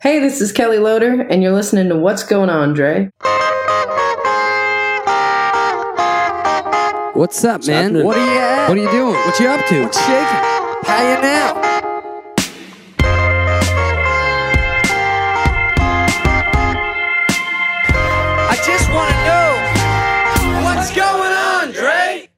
Hey, this is Kellie Loder, and you're listening to What's Going On, Dre. What's up, man? happening? What are you at? What are you doing? What you up to? What's shaking? How you now? I just want to know what's going on, Dre.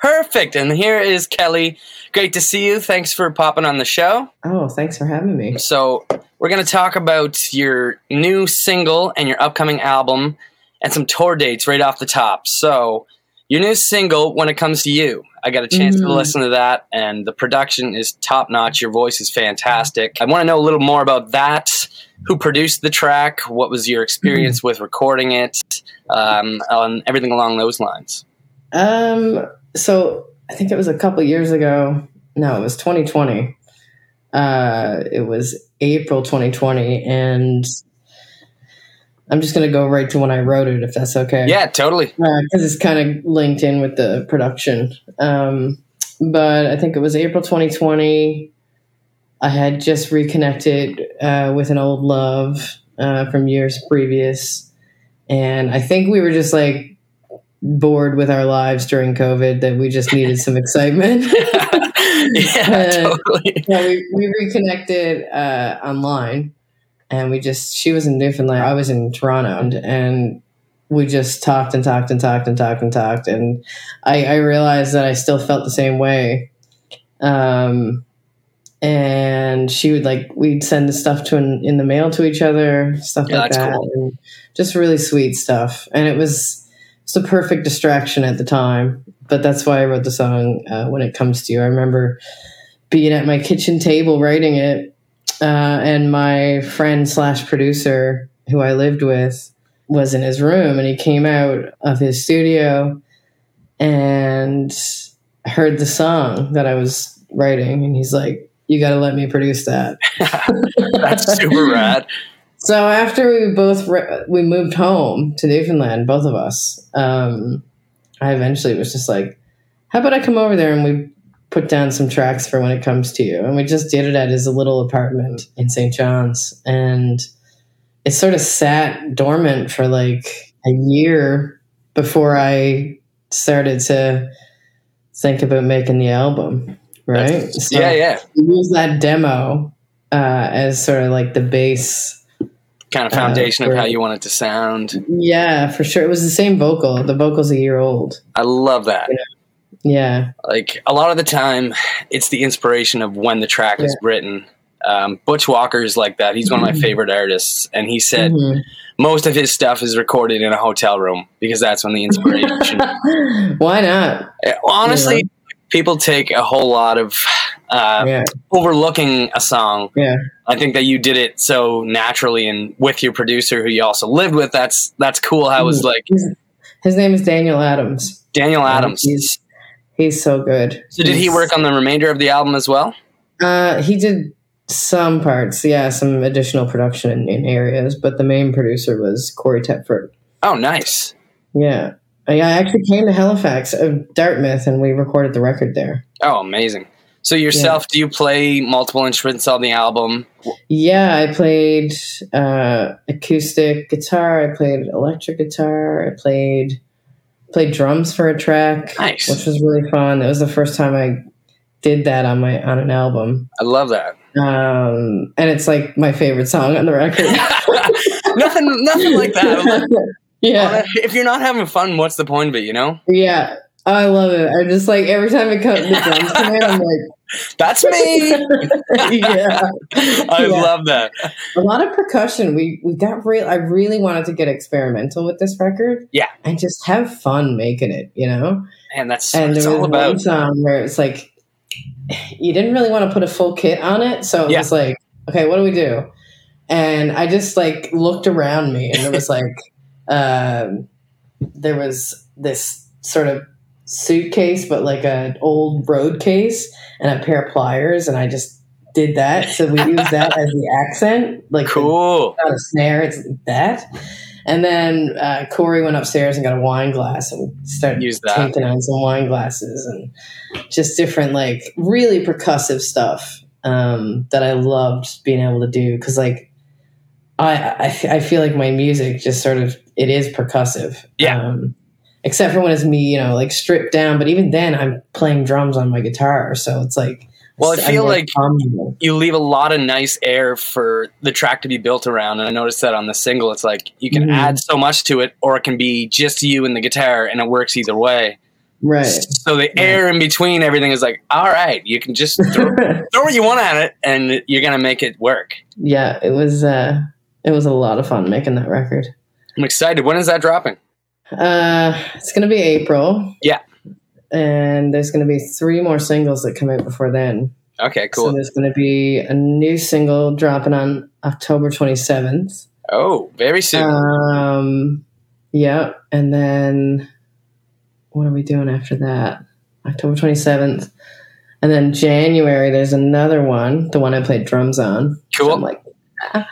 Perfect. And here is Kellie. Great to see you. Thanks for popping on the show. Oh, thanks for having me. So, we're going to talk about your new single and your upcoming album and some tour dates right off the top. So, your new single, When It Comes to You, I got a chance to Mhm. listen to that, and the production is top notch. Your voice is fantastic. I want to know a little more about that. Who produced the track? What was your experience with recording it? Um, and everything along those lines. Um, so I think it was a couple years ago. No, it was 2020. Uh, it was April 2020, and I'm just gonna go right to when I wrote it, if that's okay. Yeah, totally. because it's kind of linked in with the production. Um, but I think it was April 2020. I had just reconnected uh, with an old love uh, from years previous, and I think we were just like bored with our lives during COVID that we just needed some excitement. yeah, totally. yeah, we, we reconnected uh, online, and we just she was in Newfoundland, I was in Toronto, and, and we just talked and talked and talked and talked and talked, and I, I realized that I still felt the same way. Um, and she would like we'd send the stuff to in, in the mail to each other, stuff Yeah, like that, cool. and just really sweet stuff. And it was it's a perfect distraction at the time. But that's why I wrote the song uh, when it comes to you. I remember being at my kitchen table writing it, uh, and my friend slash producer who I lived with was in his room, and he came out of his studio and heard the song that I was writing, and he's like, "You got to let me produce that." That's super rad. So after we both re- we moved home to Newfoundland, both of us, um, I eventually was just like, "How about I come over there and we put down some tracks for when it comes to you?" And we just did it at his little apartment in St. John's, and it sort of sat dormant for like a year before I started to think about making the album. Right? So yeah, yeah. use that demo uh, as sort of like the base Kind of Uh, foundation of how you want it to sound. Yeah, for sure. It was the same vocal. The vocal's a year old. I love that. Yeah. Like a lot of the time, it's the inspiration of when the track is written. Um, Butch Walker is like that. He's one of my Mhm. favorite artists, and he said Mhm. most of his stuff is recorded in a hotel room because that's when the inspiration. Why not? Well, honestly, people take a whole lot of uh, yeah. overlooking a song. Yeah. I think that you did it so naturally, and with your producer, who you also lived with. That's that's cool. How it was Mhm. like His, his name is Daniel Adams. Daniel Adams. He's, he's so good. So did he work on the remainder of the album as well? Uh, he did some parts. Yeah, some additional production in, in areas, but the main producer was Corey Tepford. Oh, nice. Yeah. Uh, Yeah, I actually came to Halifax, uh, Dartmouth, and we recorded the record there. Oh, amazing. So yourself, do you play multiple instruments on the album? Yeah, I played uh, acoustic guitar. I played electric guitar. I played played drums for a track, Nice. which was really fun. That was the first time I did that on my on an album, I love that. um, and it's like my favorite song on the record. nothing, nothing like that. Like, yeah, If you're not having fun, what's the point of it? You know, yeah, I love it. I just like every time it comes, the drums come in, I'm like, that's me. yeah. I Yeah. love that. a lot of percussion. We we got real. I really wanted to get experimental with this record. Yeah. and just have fun making it. You know. And that's and there was one song where it's like you didn't really want to put a full kit on it, so it Yeah. was like, okay, what do we do? And I just like looked around me, and it was like um, there was this sort of suitcase, but like an old road case, and a pair of pliers, and I just did that. So we used that as the accent, like the- Cool. not a snare, it's that. And then uh, Corey went upstairs and got a wine glass and started Use that. taking on some wine glasses and just different, like really percussive stuff um, that I loved being able to do. Cause like I I feel like my music just sort of it is percussive. Yeah. Um, except for when it's me, you know, like stripped down. But even then, I'm playing drums on my guitar, so it's like. Well, I feel like- comfortable. you leave a lot of nice air for the track to be built around. And I noticed that on the single, it's like you can Mhm. add so much to it, or it can be just you and the guitar, and it works either way. right. So the air in between everything is like, all right, you can just throw, throw what you want at it, and you're gonna make it work. yeah, it was. uh It was a lot of fun making that record. I'm excited. When is that dropping? Uh, it's gonna be April. Yeah. And there's gonna be three more singles that come out before then. Okay, cool. So there's gonna be a new single dropping on October 27th. oh, very soon. Um, yeah, and then what are we doing after that? October 27th. And then January, there's another one, the one I played drums on. cool. I'm like.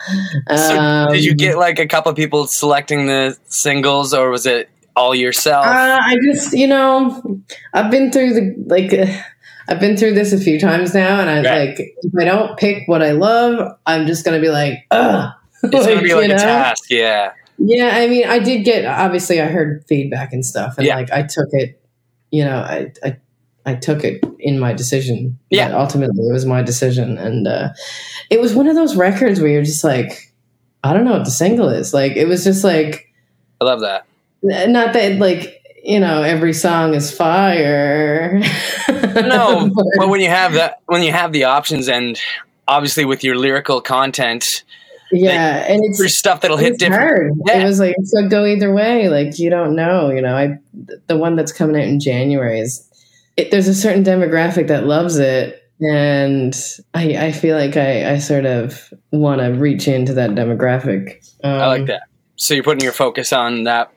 So Um, did you get like a couple of people selecting the singles, or was it all yourself? Uh, I just, you know, I've been through the like, uh, I've been through this a few times now, and I Right. like if I don't pick what I love, I'm just gonna be like, ugh. it's gonna be you like a know? task. Yeah. Yeah, I mean, I did get obviously I heard feedback and stuff, and Yeah. like I took it, you know, I I, I took it in my decision. Yeah. But ultimately it was my decision, and uh, it was one of those records where you're just like, I don't know what the single is. Like it was just like, I love that. not that like you know every song is fire. No, But- but when you have that, when you have the options, and obviously with your lyrical content, yeah, and it's there's stuff that'll hit different. Yeah. It was like so go either way. Like you don't know. You know, I the one that's coming out in January is it, there's a certain demographic that loves it, and I I feel like I I sort of want to reach into that demographic. Um, I like that. So you're putting your focus on that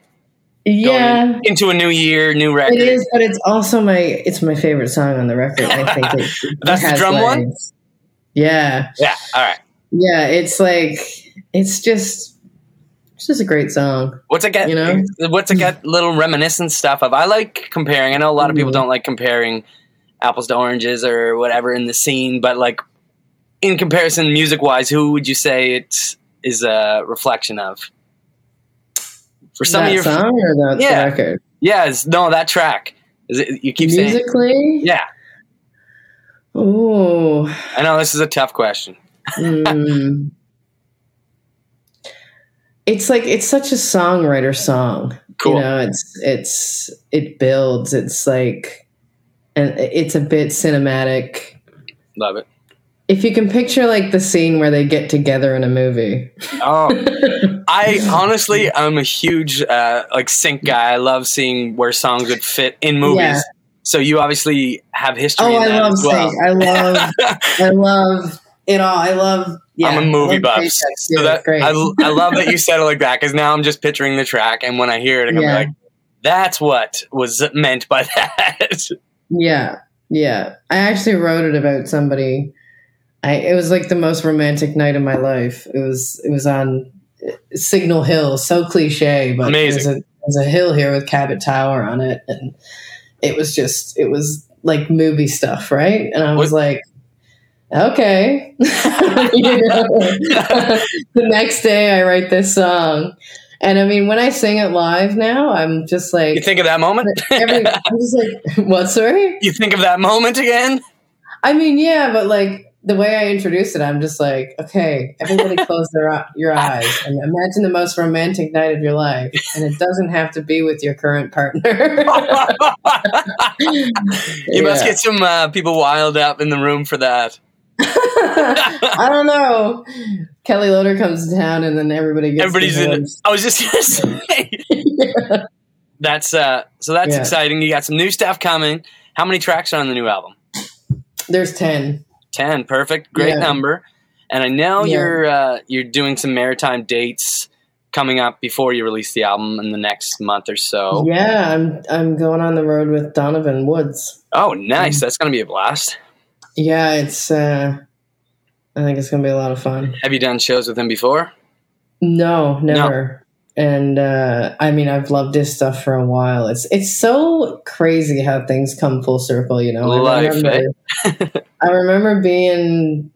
Yeah. going into a new year, new record. It is, but it's also my it's my favorite song on the record. I think it, it That's the drum one? Yeah, Yeah. All right. yeah. It's like it's just it's just a great song. What's it get? You know? What's it get? Little reminiscent stuff of. I like comparing. I know a lot of people Mhm. don't like comparing apples to oranges or whatever in the scene, but like in comparison, music wise, who would you say it is a reflection of? For some that of your song or the Yeah. record Yeah, no, that track. Is it, you keep saying, musically. yeah. Oh, I know this is a tough question. Mm. It's like it's such a songwriter song. Cool. You know, it's it's it builds. It's like and it's a bit cinematic. Love it. If you can picture like the scene where they get together in a movie. Oh, I honestly, I'm a huge uh, like sync guy. I love seeing where songs would fit in movies. Yeah. So you obviously have history. Oh, in I that love as well. sync. I love I love it all. I love yeah, I'm a movie buff, so that great. I, I love that you said it like that because now I'm just picturing the track, and when I hear it, I'm Yeah. like, "That's what was meant by that." Yeah, yeah. I actually wrote it about somebody. I it was like the most romantic night of my life. It was it was on uh, Signal Hill. So cliche, but Amazing. There's a, there's a hill here with Cabot Tower on it, and it was just it was like movie stuff, right? And I was like. Okay. The next day, I write this song, and I mean, when I sing it live now, I'm just like, you think of that moment? every, I'm just like, what? Sorry. you think of that moment again? I mean, yeah, but like the way I introduced it, I'm just like, okay, everybody close their your eyes and imagine the most romantic night of your life, and it doesn't have to be with your current partner. You must get some uh, people wild up in the room for that. I don't know. Kellie Loder comes to town, and then everybody gets Everybody's in it. I was just gonna say that's uh so that's Yeah. exciting. You got some new stuff coming. How many tracks are on the new album? There's ten. Ten, perfect, great Yeah. number. And I know you're uh, you're doing some maritime dates coming up before you release the album in the next month or so. Yeah, I'm I'm going on the road with Donovan Woods. Oh, nice! That's gonna be a blast. Yeah, it's. uh I think it's gonna be a lot of fun. Have you done shows with him before? No, never. And uh, I mean, I've loved his stuff for a while. It's it's so crazy how things come full circle. You know, I Life, remember, I remember being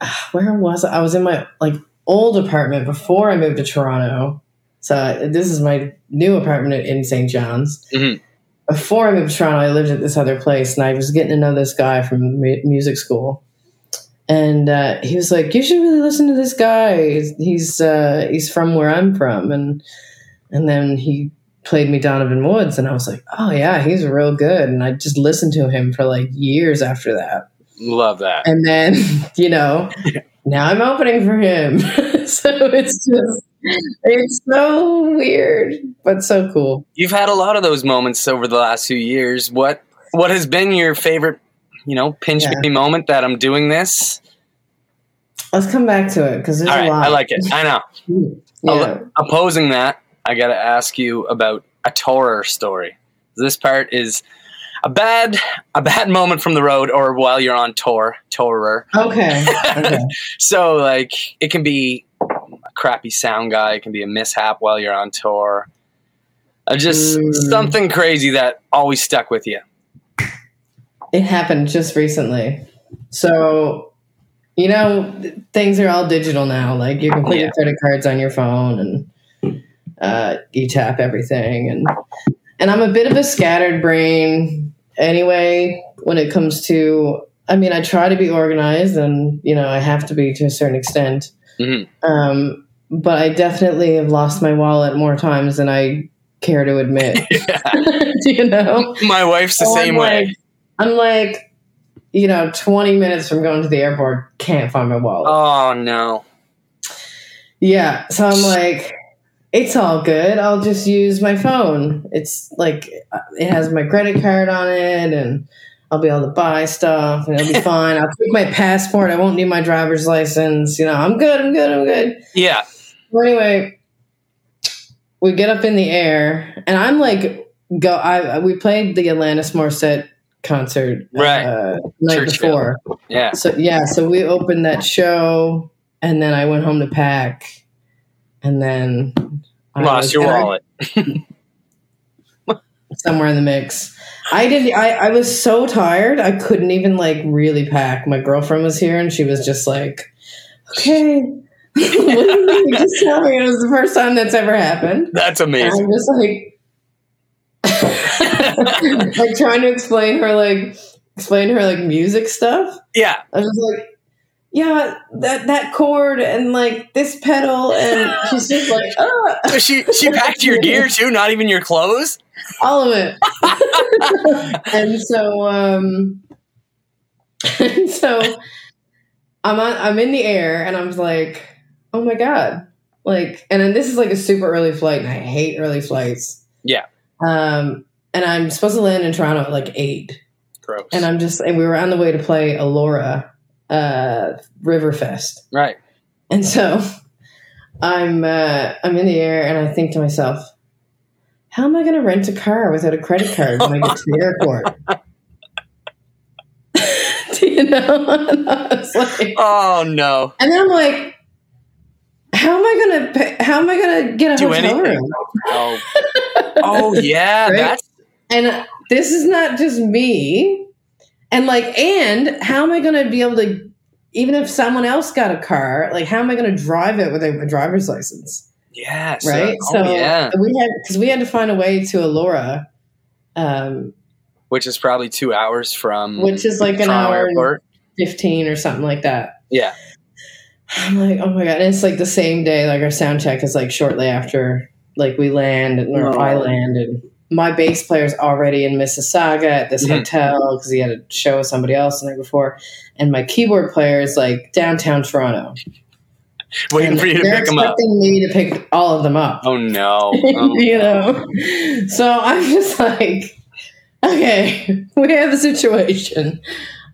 ah, where was I? I was in my like old apartment before I moved to Toronto. So this is my new apartment in St. John's. Mhm. Before I moved to Toronto, I lived at this other place, and I was getting to know this guy from mu- music school. And uh, he was like, "You should really listen to this guy. He's he's, uh, he's from where I'm from." And and then he played me Donovan Woods, and I was like, "Oh yeah, he's real good." And I just listened to him for like years after that. Love that. And then, you know, now I'm opening for him. so it's just, it's so weird, but so cool. You've had a lot of those moments over the last few years. What what has been your favorite, you know, pinch Yeah. me moment that I'm doing this? Let's come back to it because there's All right, a lot. I like it. I know. Yeah. Opposing that, I got to ask you about a Torer story. This part is a bad a bad moment from the road or while you're on tour, tourer. Okay. okay. So like it can be crappy sound guy, it can be a mishap while you're on tour. Just Mm. something crazy that always stuck with you. It happened just recently. So, you know, things are all digital now. Like you can put Yeah. your credit cards on your phone and uh, you tap everything. And and I'm a bit of a scattered brain anyway when it comes to. I mean, I try to be organized, and you know, I have to be to a certain extent. Mhm. Um, but I definitely have lost my wallet more times than I care to admit. you know. My wife's the So same I'm way. Like, I'm like, you know, 20 minutes from going to the airport, can't find my wallet. Oh no. Yeah. So I'm like, it's all good. I'll just use my phone. It's like, uh, it has my credit card on it and I'll be able to buy stuff and it'll be fine. I'll take my passport. I won't need my driver's license. You know, I'm good. I'm good. I'm good. Yeah. Well, anyway, we get up in the air, and I'm like, go. I we played the Alanis Morissette concert Right. uh, night before. Yeah. So yeah, so we opened that show, and then I went home to pack, and then I Lost was- your I- wallet. somewhere in the mix. I didn't. I, I was so tired. I couldn't even like really pack. My girlfriend was here, and she was just like, "Okay, you? Just tell me." It was the first time that's ever happened. That's And amazing. I'm just like, like trying to explain her like explain her like music stuff. Yeah. I was just like, yeah, that that chord and like this pedal, and she's just like, oh. So she she packed your gear too, not even your clothes. all of it. and so, um, and so I'm on, I'm in the air, and I'm like, oh my god, like, and then this is like a super early flight, and I hate early flights. Yeah. Um, and I'm supposed to land in Toronto at like eight, Gross. and I'm just, and we were on the way to play Elora, uh, Riverfest. right. And so I'm uh, I'm in the air and I think to myself, how am I going to rent a car without a credit card when I get to the airport? Do you know? And I was like, Oh no. and then I'm like, how am I going to pay? How am I to get a Do hotel anything. room? Oh. Oh yeah. Right? That's And this is not just me. And like, and how am I going to be able to? Even if someone else got a car, like how am I going to drive it without a driver's license? yeah. so- right? oh, so yeah. we had because we had to find a way to Elora, um, Which is probably two hours from which is like an hour Airport. fifteen or something like that. Yeah. I'm like, oh my god! And it's like the same day. Like our sound check is like shortly after, like we land and or Oh. I land, and my bass player's already in Mississauga at this Mhm. hotel because he had a show with somebody else the night before, and my keyboard player is like downtown Toronto. Waiting And for you to pick them up. expecting me to pick all of them up. Oh no. Oh, you know. So I'm just like, okay, we have a situation.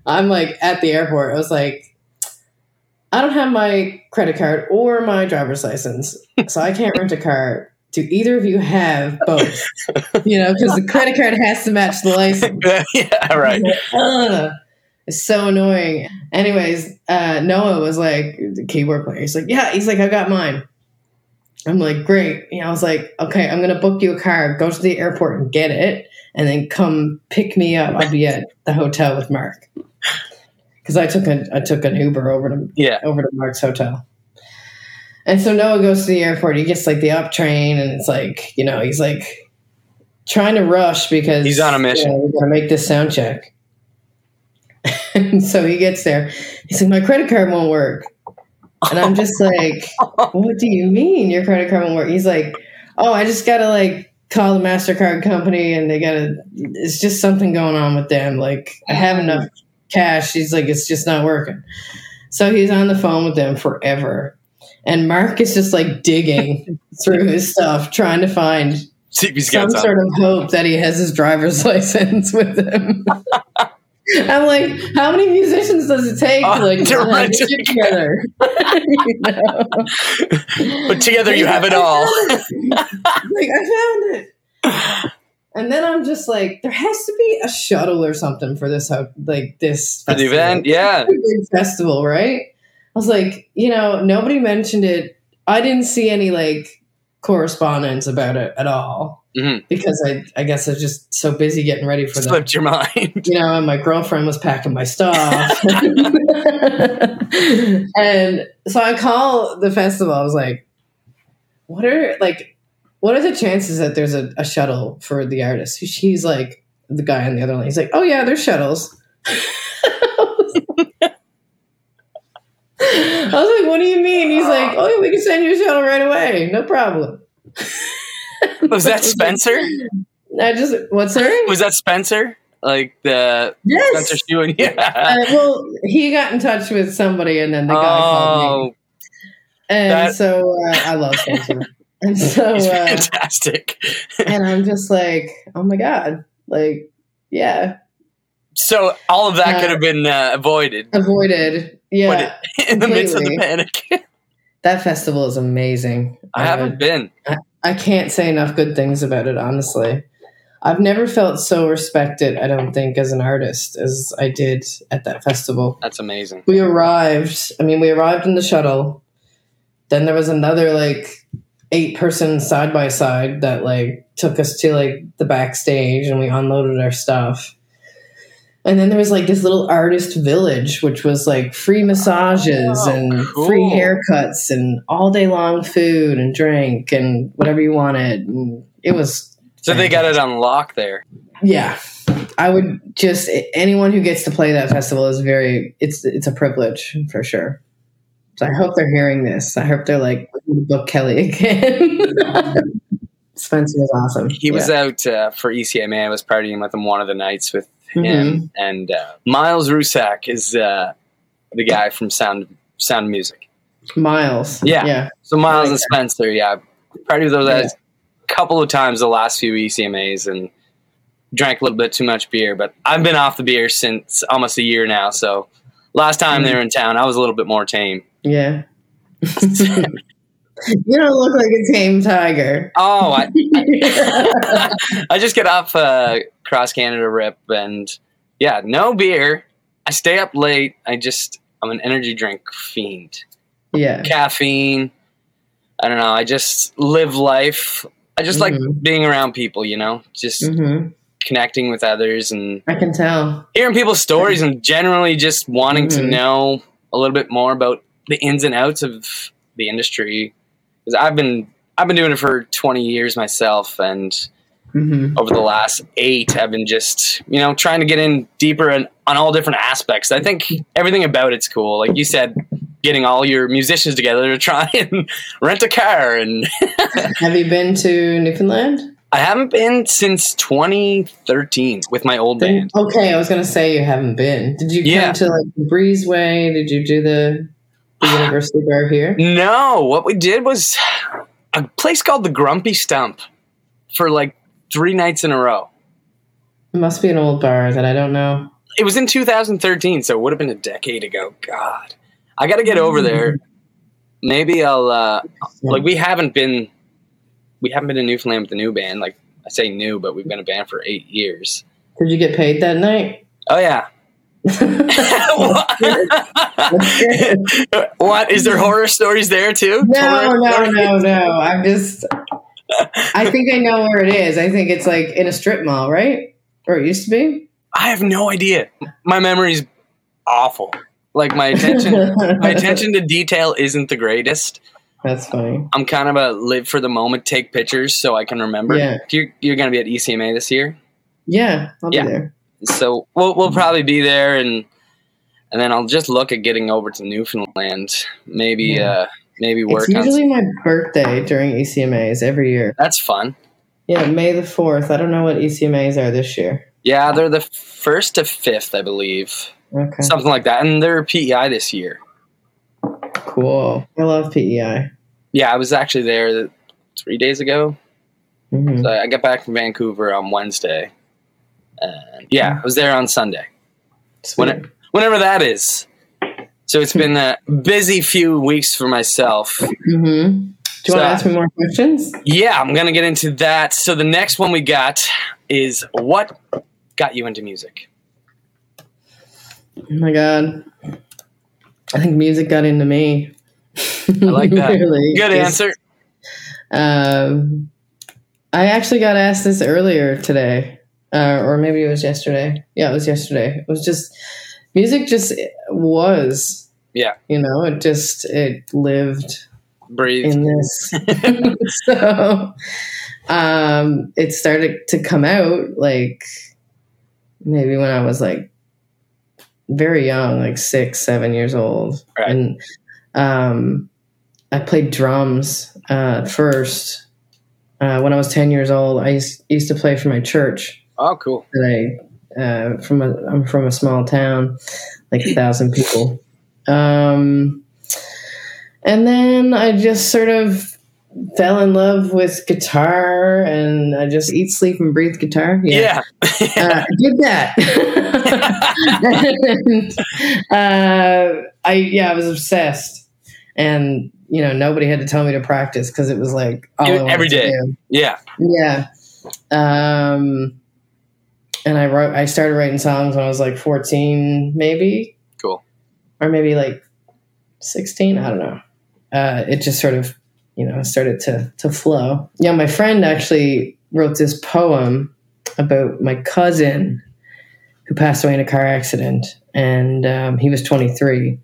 I'm like at the airport. I was like, I don't have my credit card or my driver's license, so I can't rent a car. Do either of you have both? You know, because the credit card has to match the license. yeah. Right. It's so annoying. Anyways, uh, Noah was like the keyboard player. He's like, yeah. He's like, I got mine. I'm like, great. You know, I was like, okay, I'm gonna book you a car. Go to the airport and get it, and then come pick me up. I'll be at the hotel with Mark. Because I took a I took an Uber over to Yeah. over to Mark's hotel. And so Noah goes to the airport. He gets like the up train, and it's like you know he's like trying to rush because He's on a mission. You know, we got to make this sound check. and so he gets there. He's like, my credit card won't work, and I'm just like, what do you mean your credit card won't work? He's like, oh, I just gotta like call the Mastercard company, and they gotta. It's just something going on with them. Like I have enough cash. He's like, it's just not working. So he's on the phone with them forever. And Mark is just like digging through his stuff, trying to find See if he's some got sort of hope that he has his driver's license with him. I'm like, how many musicians does it take uh, like, to to run get together? You know? But together you have it all. like I found it. And then I'm just like, there has to be a shuttle or something for this, like this For the event, yeah. Big festival, right? I was like, you know, nobody mentioned it. I didn't see any like correspondence about it at all Mhm. because I, I guess I was just so busy getting ready for the, Slipped your mind. you know, and my girlfriend was packing my stuff. and so I call the festival. I was like, what are like, what are the chances that there's a, a shuttle for the artist? She's like, the guy on the other line. He's like, oh yeah, there's shuttles. I was like, what do you mean? He's like, oh, we can send you a shuttle right away. No problem. Was that Spencer? I just, what's her? Was that Spencer? Like the Yes. Spencer Stewart? Yeah. Uh, well, he got in touch with somebody, and then the guy called me. oh, And that- so uh, I love Spencer. and so, he's uh, fantastic. and I'm just like, oh my god, like, yeah, So all of that Uh, could have been uh, avoided avoided. Yeah, in the midst of the panic. that festival is amazing. I Uh, haven't been. I can't say enough good things about it, honestly. I've never felt so respected, I don't think, as an artist as I did at that festival. That's amazing. We arrived, I mean, we arrived in the shuttle. Then there was another like eight person side by side that like took us to like the backstage and we unloaded our stuff. And then there was like this little artist village, which was like free massages Oh, and cool. free haircuts and all day long food and drink and whatever you wanted. And it was So they got it on lock there. yeah. I would just anyone who gets to play that festival is very it's it's a privilege for sure. So I hope they're hearing this. I hope they're like book Kellie again. Spencer was awesome. He was out uh, for ECMA. I was partying with him one of the nights with Mm-hmm. him, and uh, Miles Rusak is uh, the guy from Sound Sound Music. Miles. Yeah. Yeah. So Miles like and Spencer, yeah, partied with those Yeah. a couple of times the last few ECMAs, and drank a little bit too much beer. But I've been off the beer since almost a year now. So last time they were in town, I was a little bit more tame. Yeah. you don't look like a tame tiger. Oh, I, I just get off uh, cross Canada rip, and yeah, no beer. I stay up late. I just I'm an energy drink fiend. yeah. Caffeine. I don't know. I just live life. I just like Mhm. being around people. You know, just hmm connecting with others and I can tell. hearing people's stories, and generally just wanting to Mhm. know a little bit more about the ins and outs of the industry. Because I've been I've been doing it for 20 years myself, and hmm over the last eight i've been just you know trying to get in deeper and on all different aspects i think everything about it's cool like you said getting all your musicians together to try and rent a car and Have you been to Newfoundland? i haven't been since 2013 with my old band Okay, I was gonna say you haven't been. Did you Yeah. come to like the Breezeway? Did you do the, the University Bar here? no what we did was a place called the grumpy stump for like three nights in a row It must be an old bar that I don't know. it was in 2013 so it would have been a decade ago god i gotta get over there maybe i'll uh like we haven't been we haven't been in Newfoundland with the new band. Like I say new, but we've been a band for eight years. Did you get paid that night? Oh yeah. what is there horror stories there too? No, no, no, no. I'm just. I think I know where it is. I think it's like in a strip mall, right? Or it used to be. I have no idea. My memory's awful. Like my attention, my attention to detail isn't the greatest. That's funny. I'm kind of a live for the moment, take pictures so I can remember. Yeah. You're, you're going to be at ECMA this year, Yeah, I'll Yeah. be there. So we'll we'll probably be there, and and then I'll just look at getting over to Newfoundland. Maybe Yeah. uh maybe work It's on. usually my birthday during E ECMAs every year. That's fun. Yeah, May the 4th. I don't know what ECMAs are this year. Yeah, they're the first to fifth, I believe, Okay. something like that, and they're PEI this year. Cool. I love PEI. Yeah, I was actually there three days ago. Mhm. So I got back from Vancouver on Wednesday, and yeah, I was there on Sunday. Sweet. When whenever that is. So it's been a busy few weeks for myself. hmm Do you want to ask me more questions? Yeah, I'm gonna get into that. So the next one we got is what got you into music? Oh my god. I think music got into me. I like that. Really. Good answer. Um, I actually got asked this earlier today, uh, or maybe it was yesterday. Yeah, it was yesterday. It was just music. Just was. Yeah. You know, it just it lived Breathe. in this. so, um, it started to come out like maybe when I was like very young, like six, seven years old, Right. and um, I played drums uh, first. Uh, when I was ten years old, I used, used to play for my church. Oh, cool. I uh, from a I'm from a small town, like a thousand people. Um, and then I just sort of fell in love with guitar, and I just eat, sleep, and breathe guitar. Yeah. uh, I did that. and, uh, I yeah, I was obsessed, and you know nobody had to tell me to practice because it was like all it to do. yeah. Yeah. Um, and I wrote. I started writing songs when I was like fourteen, maybe, Cool. or maybe like sixteen. I don't know. Uh, it just sort of, you know, started to to flow. Yeah, my friend actually wrote this poem about my cousin who passed away in a car accident, and um, he was twenty three,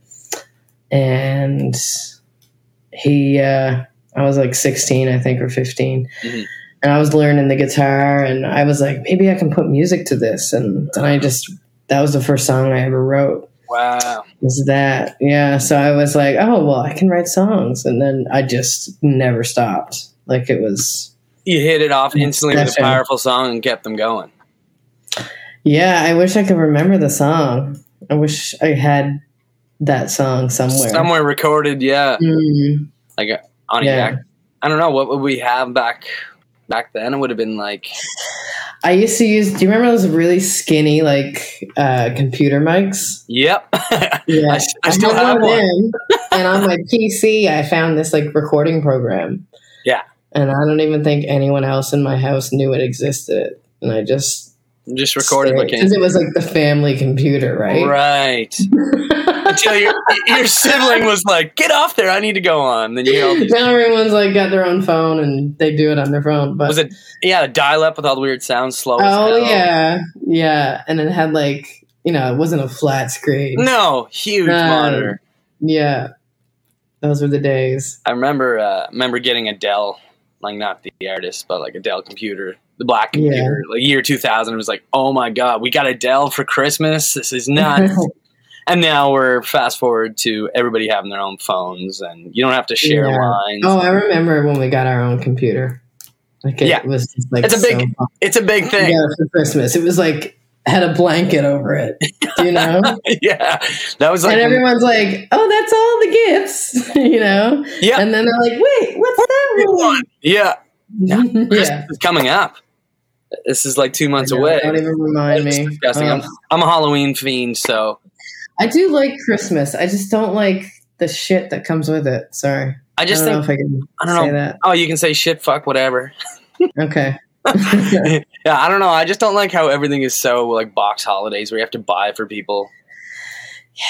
and he. Uh, I was like sixteen, I think, or 15 Mhm. And I was learning the guitar, and I was like, maybe I can put music to this, and then I just that was the first song I ever wrote. Wow. Was that yeah? So I was like, oh well, I can write songs, and then I just never stopped. Like it was You hit it off instantly with a powerful song and kept them going. yeah. I wish I could remember the song. I wish I had that song somewhere. Somewhere recorded, yeah. Mm, Like uh, on a Yeah. I don't know what would we have back back then. It would have been like I used to use. Do you remember those really skinny like uh, computer mics? Yep. Yeah, I, I still had have one. them, and on my PC, I found this like recording program. Yeah. and I don't even think anyone else in my house knew it existed, and I just Just recorded what came. because it was like the family computer, right? Right. Until your your sibling was like, "Get off there! I need to go on." Then you hear all these. now everyone's like got their own phone and they do it on their phone. But Was it yeah, a dial up with all the weird sounds, slow. as oh hell. yeah, yeah, and it had like you know it wasn't a flat screen. No, huge Um, monitor. Yeah, those were the days. I remember uh, remember getting a Dell, like not the artist, but like a Dell computer, the black Yeah. computer, like year two thousand. It was like, oh my god, we got a Dell for Christmas. This is nuts. and now we're fast forward to everybody having their own phones, and you don't have to share Yeah. lines. Oh, I remember when we got our own computer. Like it Yeah. was just like It's a big so. It's a big thing. Yeah, for Christmas. It was like had a blanket over it. You know? Yeah, that was like and everyone's like, "Oh, that's all the gifts," you know. yeah, And then they're like, "Wait, what's that one?" yeah. Christmas yeah. is coming up. This is like two months know, away. Don't even remind me. disgusting. I'm, I'm a Halloween fiend, so I do like Christmas. I just don't like the shit that comes with it. Sorry. I just I don't think know if I can I don't know. Oh, you can say shit, fuck, whatever. Okay. yeah, I don't know. I just don't like how everything is so like box holidays where you have to buy for people.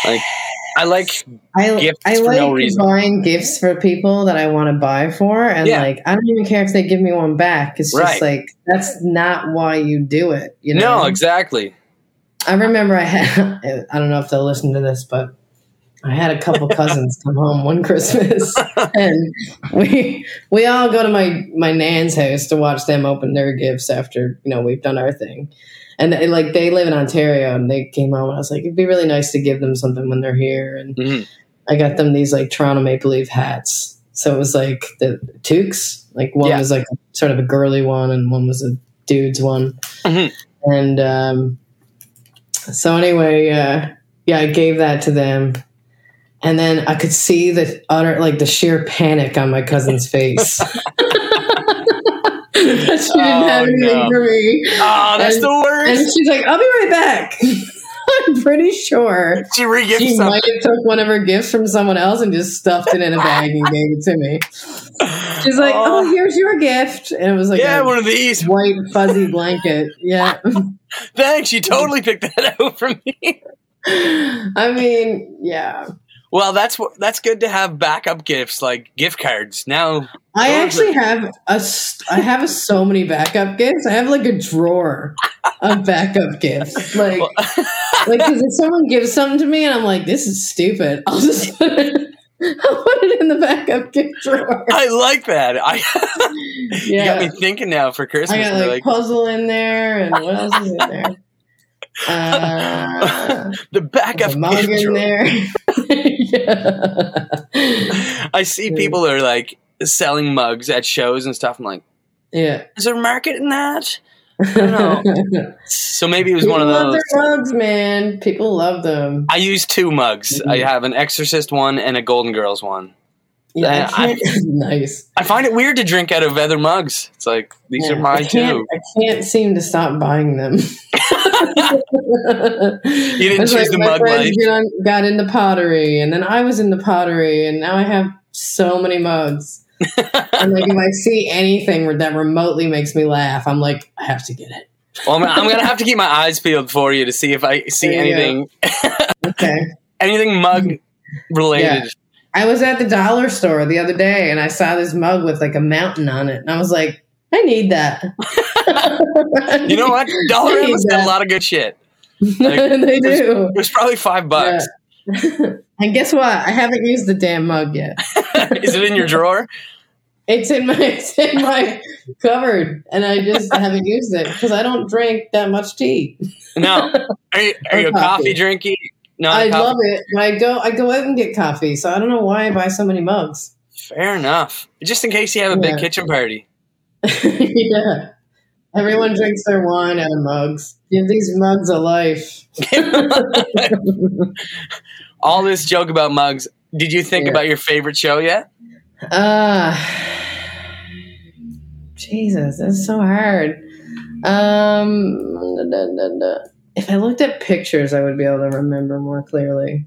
Like, I like I, Gifts I for like no reason. buying gifts for people that I want to buy for, and Yeah. like I don't even care if they give me one back. It's just Right. like that's not why you do it. You know? no, exactly. I remember I had. I don't know if they'll listen to this, but I had a couple cousins come home one Christmas, and we we all go to my my nan's house to watch them open their gifts after you know we've done our thing. And they, like they live in Ontario, and they came home, and I was like, it'd be really nice to give them something when they're here. And Mhm. I got them these like Toronto Maple Leaf hats. So it was like the toques. Like one Yeah. was like sort of a girly one, and one was a dude's one. Mhm. And um, so anyway, uh, yeah, I gave that to them, and then I could see the utter like the sheer panic on my cousin's face. that she didn't Oh, have anything no. for me, Oh, that's And- the worst. and she's like, "I'll be right back." I'm pretty sure She she might have took one of her gifts from someone else and just stuffed it in a bag and gave it to me. She's like, "Oh, oh. here's your gift," and it was like yeah, one of these. white fuzzy blanket. Yeah, Thanks. You totally picked that out from me. I mean, yeah. Well, that's that's good to have backup gifts like gift cards. Now, I actually have a I have a, so many backup gifts. I have like a drawer of backup gifts. Like, like because if someone gives something to me and I'm like, this is stupid, I'll just put it, I'll put it in the backup gift drawer. I like that. I you got me thinking now for Christmas. I got like, like, puzzle in there, and what else is in there? Uh, the back of mug in there. yeah. I see people are like selling mugs at shows and stuff. I'm like, Yeah. is there a market in that? don't So maybe it was People one of love those. mugs, man. People love them. I use two mugs. I Mhm. have an Exorcist one and a Golden Girls one. Yeah, I- I nice. I find it weird to drink out of other mugs. It's like these Yeah, are I mine too. I can't seem to stop buying them. You didn't choose the my mug life. get on- got into pottery, and then I was into pottery, and now I have so many mugs. and like, if I see anything that remotely makes me laugh, I'm like, I have to get it. Well, I'm, I'm gonna have to keep my eyes peeled for you to see if I see you anything, Okay. anything mug related. I was at the dollar store the other day, and I saw this mug with like a mountain on it, and I was like, I need that. You know what? Dollar has got a lot of good shit. they do. It was probably five bucks. and guess what? I haven't used the damn mug yet. Is it in your drawer? It's in my it's in my cupboard, and I just haven't used it because I don't drink that much tea. No. Are you, are you a coffee. coffee drinking? No, I coffee. love it, I go I go out and get coffee, so I don't know why I buy so many mugs. Fair enough. Just in case you have a big kitchen party. yeah, everyone drinks their wine out of mugs. Give these mugs a life. All this joke about mugs. Did you think Yeah. about your favorite show yet? Ah, Jesus, that's so hard. Um, da, da, da. if I looked at pictures, I would be able to remember more clearly.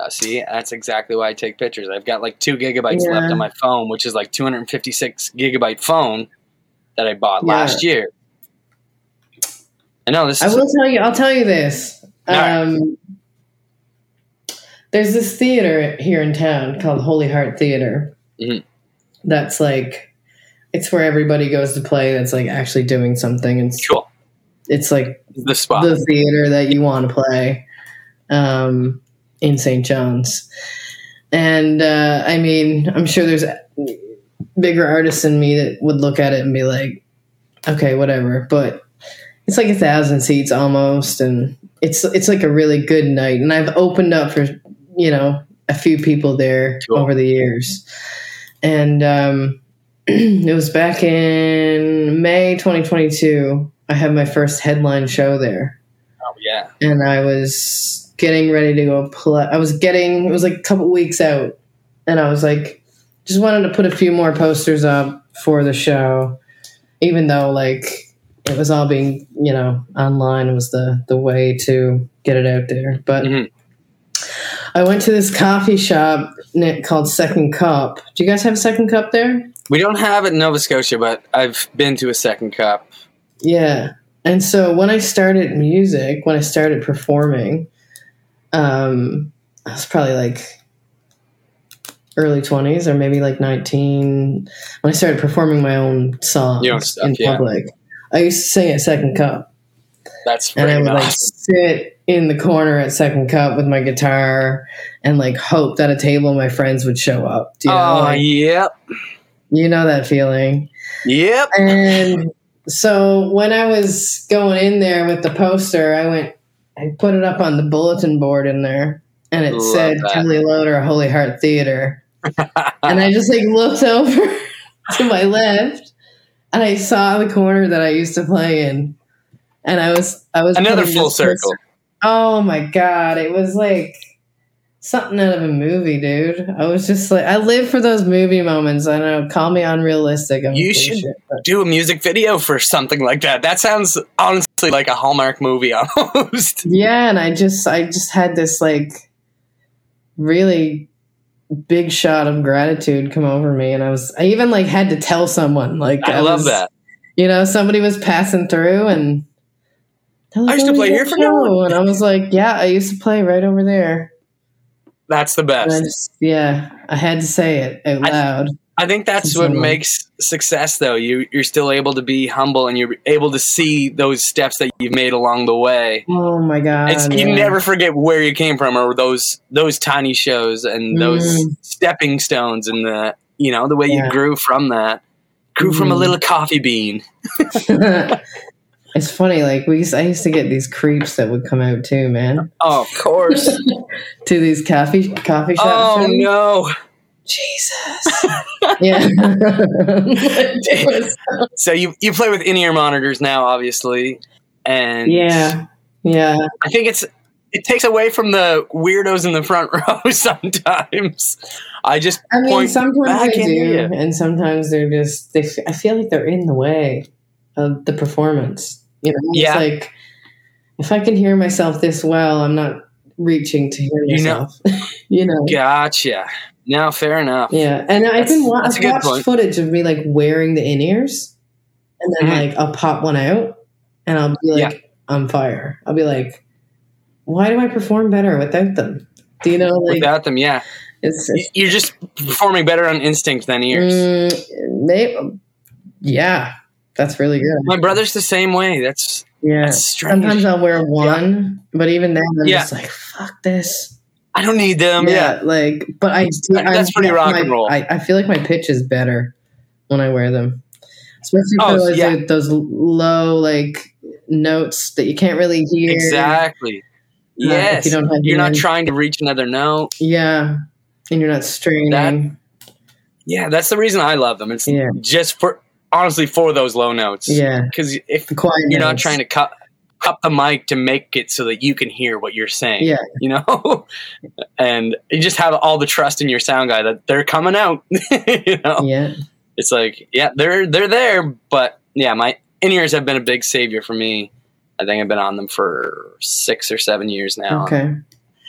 Uh, see, that's exactly why I take pictures. I've got like two gigabytes Yeah. left on my phone, which is like 256 gigabyte phone that I bought Yeah. last year. I know this I will tell you. I'll tell you this. All right. Um, there's this theater here in town called Holy Heart Theater. Mhm. That's like, it's where everybody goes to play. That's like actually doing something. It's cool. it's like The spot. the theater that you want to play um, in St. John's. And uh, I mean, I'm sure there's bigger artists than me that would look at it and be like, okay, whatever. But it's like a thousand seats almost, and it's it's like a really good night. And I've opened up for you know a few people there Cool. over the years, and um, it was back in May 2022. I had my first headline show there oh, yeah. and I was getting ready to go play. I was getting it was like a couple weeks out, and I was like, just wanted to put a few more posters up for the show, even though like it was all being you know online was the the way to get it out there. But Mhm. I went to this coffee shop called Second Cup. Do you guys have a Second Cup there? We don't have it in Nova Scotia, but I've been to a second cup. Yeah. And so when I started music, when I started performing, um, I was probably like early 20s or maybe like 19 when I started performing my own songs stuff, in yeah. public. I used to sing at Second Cup That's and I would like sit in the corner at second cup with my guitar and like hope that a table of my friends would show up. Do you know? oh, Like, yep, you know that feeling. yep. And so when I was going in there with the poster, I went, I put it up on the bulletin board in there, and it Love said that. Kellie Loder, Holy Heart Theater. and I just like looked over to my left, and I saw the corner that I used to play in, and I was I was Another full circle. Oh my god, it was like something out of a movie, dude. I was just like, I live for those movie moments. I don't know, call me unrealistic. I'm You should shit, Do a music video for something like that. That sounds honestly like a Hallmark movie almost. Yeah, and I just I just had this like really big shot of gratitude come over me and I was I even like had to tell someone like I love was- that. You know, somebody was passing through and "Tell I used to play here for show." no and I was like, Yeah, I used to play right over there. That's the I best. yeah, I had to say it out loud. I think that's what someone. makes success, though. You you're still able to be humble, and you're able to see those steps that you've made along the way. oh my god. It's, you yeah. never forget where you came from, or those those tiny shows and those Mm. stepping stones, and the you know the way Yeah. you grew from that. Grew from a Mhm. little coffee bean. it's funny, like we used, I used to get these creeps that would come out too, man. Oh, of course. To these coffee coffee shops. oh things. no. Jesus. yeah. So you you play with in ear monitors now, obviously, and yeah. Yeah. I think it's it takes away from the weirdos in the front row sometimes. I just I mean, point sometimes back they do, here. and sometimes they're just. They. f- I feel like they're in the way of the performance. You know, Yeah. it's like if I can hear myself this well, I'm not reaching to hear You know- myself. You know. Gotcha. Now, fair enough. Yeah, and I've been That's- wa- that's I've watched point. footage of me like wearing the in ears, and then Mhm. like I'll pop one out, and I'll be like I'm fire. I'll be like, why do I perform better without them? Do you know like Without them, yeah, it's, you're just performing better on instinct than ears. mm, they, yeah, that's really good. My brother's the same way. That's Yeah, that's strange. sometimes I'll wear one, but even then I'm Yeah. just like, fuck this. I don't need them. yeah, like, but I do. That's I'm- pretty rock my- and roll. I, I feel like my pitch is better when I wear them, especially for Oh, those, yeah. like, those low like notes that you can't really hear. exactly. uh, Yes, you don't have you're not trying to reach another note. Yeah, and you're not straining. Yeah, that's the reason I love them. It's Yeah. just for honestly for those low notes. yeah, because if the quiet. you're not trying to cut cut the mic to make it so that you can hear what you're saying. Yeah. You know? and you just have all the trust in your sound guy that they're coming out. you know? Yeah, It's like, yeah, they're they're there, but yeah, my in ears have been a big savior for me. I think I've been on them for six or seven years now. okay.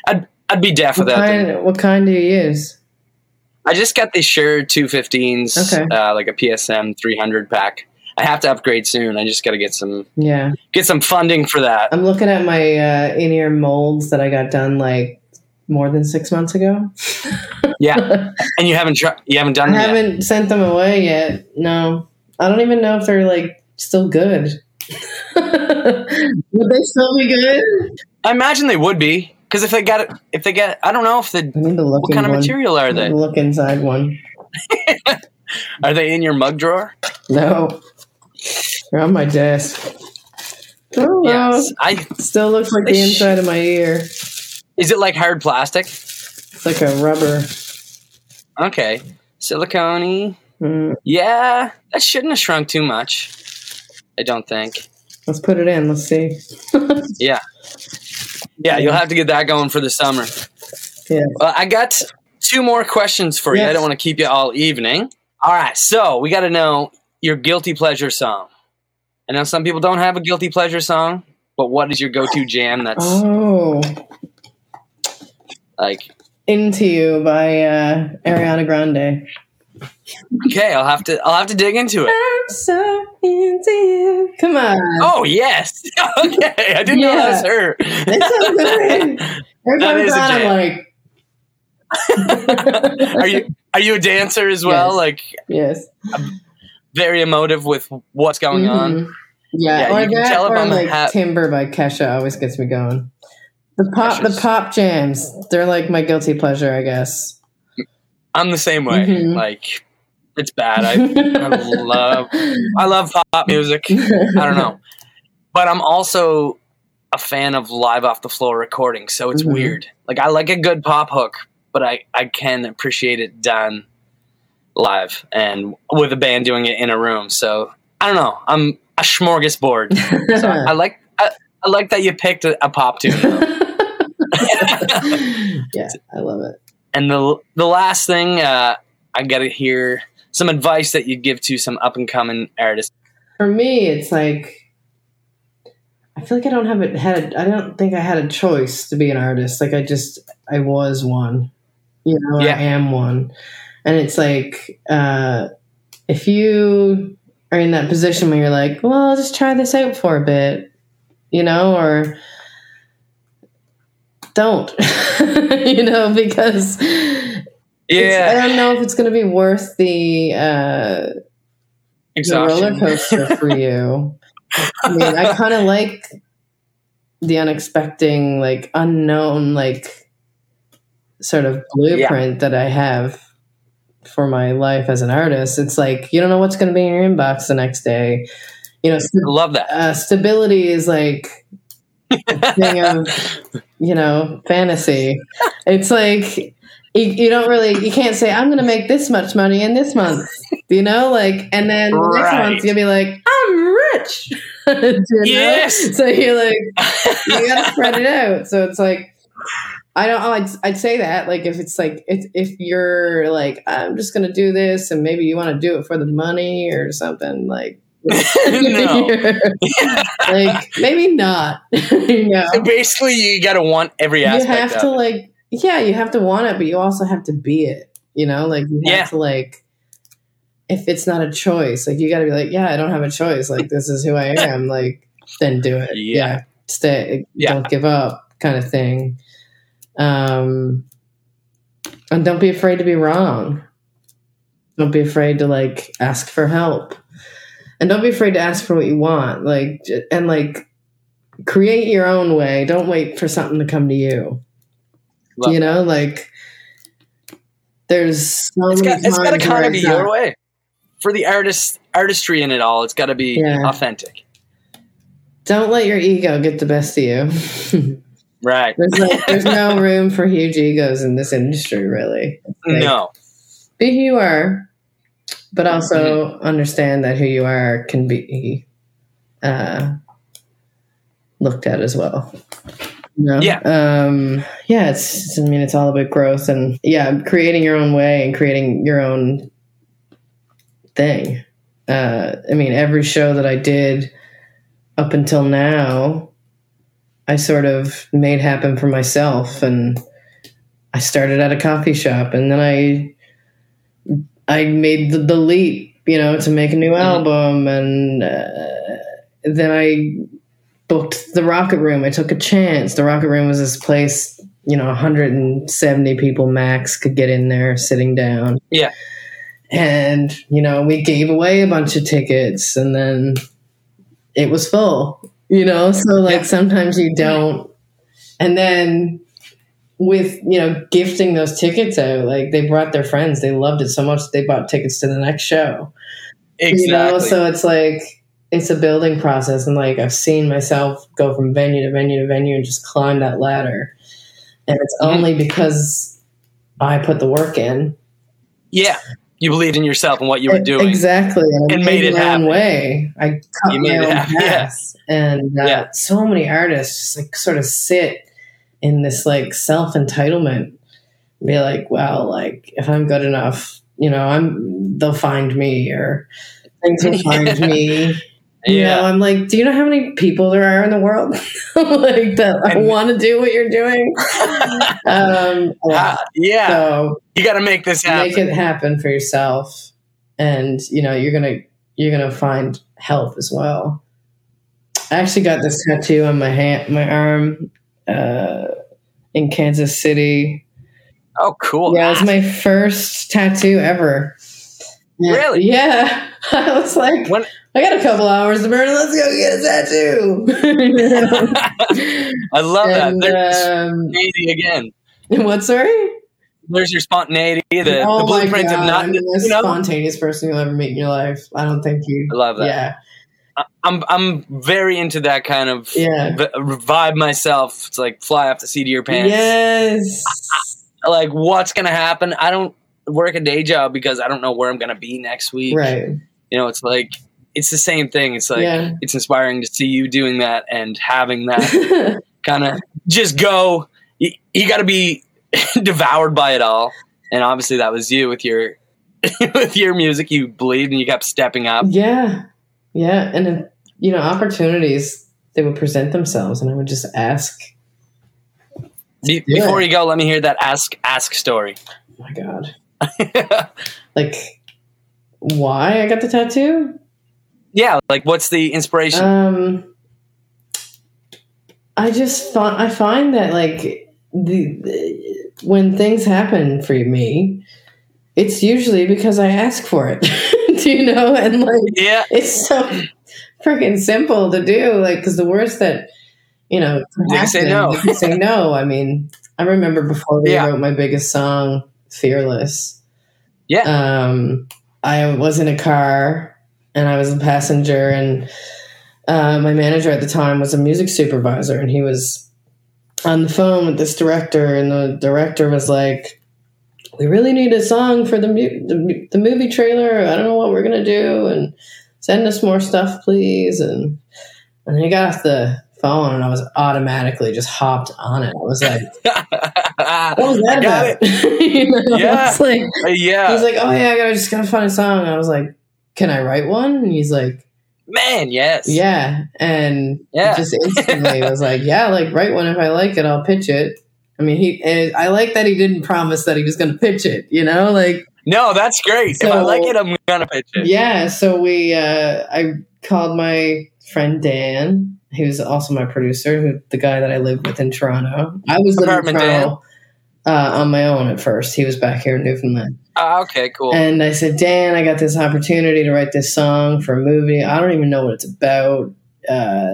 I'd I'd be deaf What without them. What kind do you use? I just got the Shure 215s, Okay. uh, like a PSM 300 pack. I have to upgrade soon. I just got to get some Yeah, get some funding for that. I'm looking at my uh, in ear molds that I got done like more than six months ago. Yeah. And you haven't tr- you haven't I done them yet. haven't sent them away yet. No, I don't even know if they're like still good. Would they still be good? I imagine they would be because if they got it, if they get, I don't know if the I need to look. what kind of one. material are they? Look inside one. Are they in your mug drawer? No, they're on my desk. Oh, Yes. I Still looks like the They sh- inside of my ear. is it like hard plastic? It's like a rubber. Okay, silicone. Mm, Yeah, that shouldn't have shrunk too much. I don't think. let's put it in. Let's see. Yeah. Yeah, you'll have to get that going for the summer. Yeah. Well, I got two more questions for you. I don't want to keep you all evening. All right, so we got to know your guilty pleasure song. I know some people don't have a guilty pleasure song, but what is your go-to jam that's Oh, like "Into You" by uh, Ariana Grande. Okay, I'll have to I'll have to dig into it. I'm so into you. Come on. Oh, yes. okay, I didn't know that was her. It's so good. Every That time it's a on, I'm like, are you are you a dancer as well? Yes. Like yes. very emotive with what's going on? Mhm. Yeah, Yeah, or you that, or I'm like ha- Timber by Kesha always gets me going. The pop, the pop jams. They're like my guilty pleasure, I guess. I'm the same way. Mhm. Like it's bad. I, I love I love pop music. I don't know. But I'm also a fan of live off the floor recording, so it's Mhm. weird. Like I like a good pop hook, but I, I can appreciate it done live and with a band doing it in a room. So I don't know. I'm a smorgasbord. So I like I, I like that you picked a, a pop tune. yeah, I love it. And the the last thing uh, I got to hear some advice that you'd give to some up and coming artists. For me, it's like I feel like I don't have it had. I don't think I had a choice to be an artist. Like I just I was one. You know, Yeah. I am one, and it's like uh, if you are in that position where you're like, well, I'll just try this out for a bit, you know, or don't, you know, because it's- I don't know if it's going to be worth the. Uh, the roller coaster for you. I mean, I kind of like the unexpected, like unknown, like sort of blueprint that I have for my life as an artist. It's like you don't know what's going to be in your inbox the next day. You know, st- Love that. uh, stability is like a thing of you know fantasy. It's like. You, you don't really you can't say i'm gonna make this much money in this month you know like and then the next month you'll be like i'm rich You know? Yes. so you're like you gotta spread it out so it's like i don't oh, I'd, I'd say that like if it's like if, if you're like i'm just gonna do this and maybe you want to do it for the money or something like No. like maybe not you know Basically, you got to want every aspect. you have to it. like yeah you have to want it but you also have to be it you know like you have Yeah. to like if it's not a choice like you got to be like yeah i don't have a choice like this is who i am like then do it Yeah. yeah, stay Yeah. don't give up kind of thing um and don't be afraid to be wrong don't be afraid to like ask for help and don't be afraid to ask for what you want like and like create your own way don't wait for something to come to you Love you know like there's so It's got, it's got to kind of be your way. For the artist, artistry in it all, it's got to be Yeah. authentic. don't let your ego get the best of you Right. there's no, there's no room for huge egos in this industry really Like, no. be who you are but also Mm-hmm. understand that who you are can be uh, looked at as well you know? Yeah. um yeah it's i mean it's all about growth and yeah creating your own way and creating your own thing uh i mean every show that i did up until now i sort of made happen for myself and i started at a coffee shop and then i i made the, the leap you know to make a new album and uh, then i booked the rocket room. I took a chance. The rocket room was this place you know 170 people max could get in there sitting down. Yeah. and you know we gave away a bunch of tickets and then it was full you know? So like Yeah. sometimes you don't. And then with you know gifting those tickets out like they brought their friends they loved it so much they bought tickets to the next show Exactly. you know so it's like it's a building process and like i've seen myself go from venue to venue to venue and just climb that ladder and it's Mhm. only because i put the work in yeah. You believed in yourself and what you were doing. exactly and, And made it my happen. own way i cut You my made it own happen, yeah. and uh, Yeah. so many artists just like sort of sit in this like self-entitlement be like well like if i'm good enough you know i'm they'll find me or things will find me you Yeah. know, I'm like, do you know how many people there are in the world like that And- want to do what you're doing? um, Ah, yeah. so you got to make this happen. make it happen for yourself, and you know you're gonna you're gonna find help as well. I actually got this tattoo on my hand, my arm, uh, in Kansas City. oh, cool. Yeah, it was my first tattoo ever. Really? Yeah. I was like, When- I got a couple hours to burn. Let's go get a tattoo. I love that. and, There's um, spontaneity again. what? Sorry. There's your spontaneity, the, oh the blueprint god! of not. I'm the most You know, spontaneous person you'll ever meet in your life. I don't think you. I love that. Yeah. I'm I'm very into that kind of Yeah. v- vibe myself. It's like fly off the seat of your pants. Yes. Like what's gonna happen? I don't work a day job because I don't know where I'm gonna be next week. right. You know, it's like it's the same thing. It's like Yeah. it's inspiring to see you doing that and having that kind of just go. You, you got to be devoured by it all, and obviously that was you with your with your music. You believed and you kept stepping up. yeah. Yeah. And then, you know, opportunities they would present themselves, and I would just ask. Be- Before you go, let me hear that ask ask story. Oh my god. Like, why I got the tattoo? yeah, like what's the inspiration? Um, I just find I find that like the, the when things happen for me, it's usually because I ask for it. you know? And like yeah, it's so freaking simple to do. Like because the worst that you know say no. say no. I mean, I remember before we Yeah. wrote my biggest song, "Fearless." yeah, um, I was in a car and I was a passenger, and uh, my manager at the time was a music supervisor, and he was on the phone with this director, and the director was like, "We really need a song for the mu- the, the movie trailer. I don't know what we're gonna do, and send us more stuff, please." And and then he got off the phone, and I was automatically just hopped on it. I was like, "What was that I about?" you know, Yeah. like. Uh, yeah, He's like, "Oh yeah, I gotta just gotta find a song." I was like, "Can I write one?" And he's like, man, yes, "Yeah," and Yeah. just instantly I was like, "Yeah, like write one if I like it, I'll pitch it." I mean, he and I like that he didn't promise that he was gonna pitch it. You know, like No, that's great. if I like it, I'm gonna pitch it. yeah. So we, uh, I called my friend Dan, who's also my producer, who the guy that I lived with in Toronto. I was living in Apartment Toronto uh, on my own at first. He was back here in Newfoundland. Ah, okay, cool. And I said, Dan, I got this opportunity to write this song for a movie. I don't even know what it's about. Uh,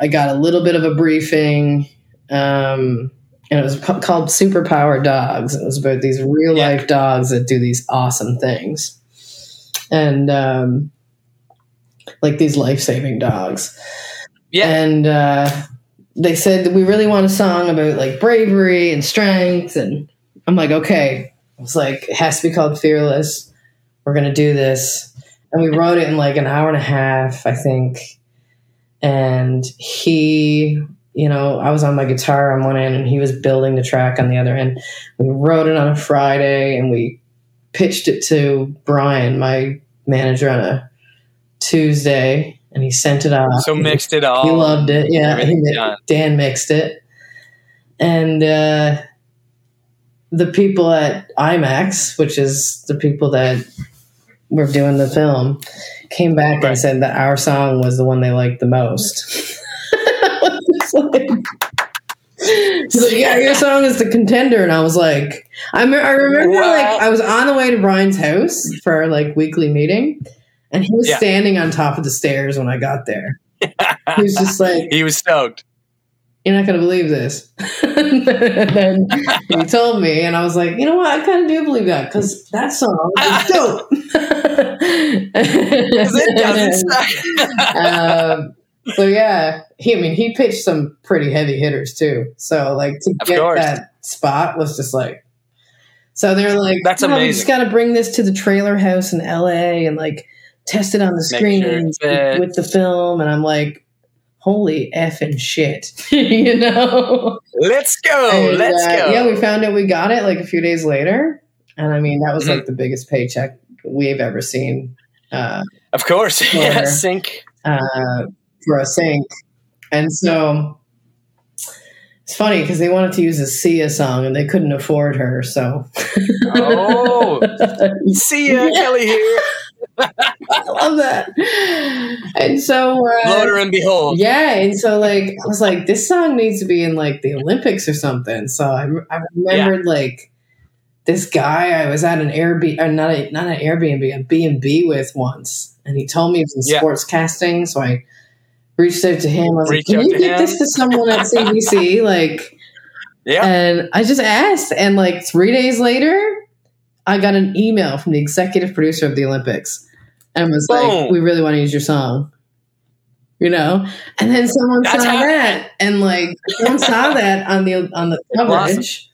I got a little bit of a briefing, um, and it was ca- called Superpower Dogs. It was about these real Yeah. life dogs that do these awesome things, and um, like these life saving dogs. yeah, And uh, they said that we really want a song about like bravery and strength. And I'm like, okay. It's like, it has to be called Fearless. We're going to do this. And we wrote it in like an hour and a half, I think. And he, you know, I was on my guitar on one end and he was building the track on the other end. We wrote it on a Friday and we pitched it to Brian, my manager, on a Tuesday. And he sent it off. so mixed it all. He loved it. Yeah, Dan mixed it, and uh, the people at IMAX, which is the people that were doing the film, came back Right. and said that our song was the one they liked the most. It's like- He's like, yeah, your song is the contender, and I was like, I, me- I remember Wow. like I was on the way to Brian's house for our like weekly meeting, and he was Yeah. standing on top of the stairs when I got there. He was just like, he was stoked. "You're not to believe this." and then he told me, and I was like, "You know what? I kind of do believe that because that song is dope." it doesn't um, so yeah, he. I mean, he pitched some pretty heavy hitters too. So like to Of get course. that spot was just like. So they're like, That's "No, We amazing. just got to bring this to the trailer house in L.A. and like test it on the Make sure it with the film." And I'm like, "Holy effing shit!" you know. Let's go. And, Let's uh, go. Yeah, we found it. we got it like a few days later, and I mean that was Mhm. like the biggest paycheck we've ever seen. Uh, of course. Yeah, sync. uh, for a sync. And so it's funny because they wanted to use a Sia song and they couldn't afford her. So Oh, Yeah. Kellie here. I love that. And so, uh, Loder and behold. yeah. And so, like, I was like, this song needs to be in like the Olympics or something. So I, I remembered like this guy I was at an Airbnb, or not a, not an Airbnb, a B and B with once. and he told me it was in Yeah. sports casting. So I reached out to him. I was Reach like, "Can you get him." this to someone at CBC?" like, Yeah. and I just asked, and like three days later, I got an email from the executive producer of the Olympics, and was like, "We really want to use your song." You know, and then someone That's saw that, and like someone saw that on the on the coverage,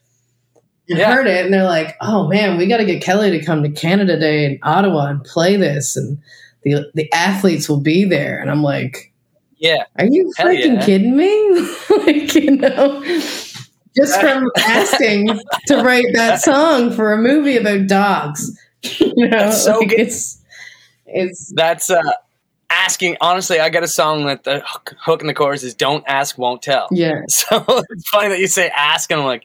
and Yeah. heard it, and they're like, "Oh man, we got to get Kellie to come to Canada Day in Ottawa and play this, and the the athletes will be there." And I'm like, Yeah. are you Hell freaking yeah. kidding me? like, you know, just from asking to write that song for a movie about dogs. You know, That's so like good. it's it's That's uh, asking. Honestly, I got a song that the hook- hook in the chorus is "Don't ask, won't tell." yeah, So it's funny that you say "ask," and I'm like,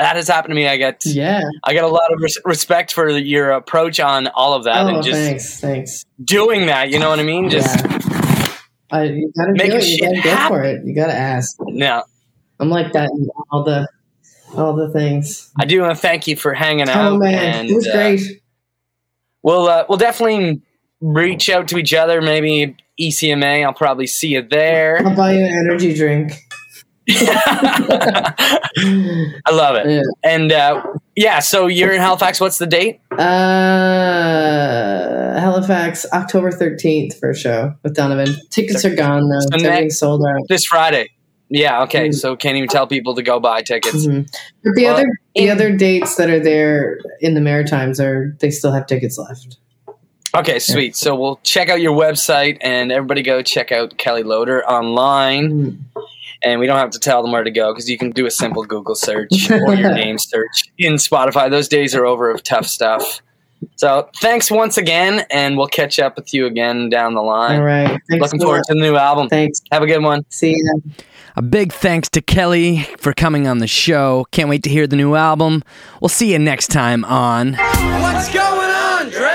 that has happened to me. I get, yeah. I get a lot of res- respect for your approach on all of that, Oh, and just thanks, thanks. doing that. You know what I mean? Just yeah. I, you gotta Making do it. You shit gotta go happen. for it. You gotta ask. Yeah. I'm like that in all the all the things. I do want to thank you for hanging out. Oh man, and, it was uh, great. We'll uh, we'll definitely reach out to each other. Maybe ECMA. I'll probably see you there. I'll buy you an energy drink. I love it. Yeah. And uh, yeah, so you're in Halifax. What's the date? Uh, Halifax, October 13th for a show with Donovan. Tickets are gone though. So It's everything next- sold out. This Friday. Yeah. Okay. Mm. So can't even tell people to go buy tickets. Mhm. But the Well, other the other dates that are there in the Maritimes are they still have tickets left. Okay. Sweet. So we'll check out your website and everybody go check out Kellie Loder online. Mhm. And we don't have to tell them where to go because you can do a simple Google search or your name search in Spotify. Those days are over of tough stuff. So thanks once again, and we'll catch up with you again down the line. All right. Thanks Looking a forward lot. to the new album. Thanks. Have a good one. See you. A big thanks to Kellie for coming on the show. Can't wait to hear the new album. We'll see you next time on What's going on, Dre?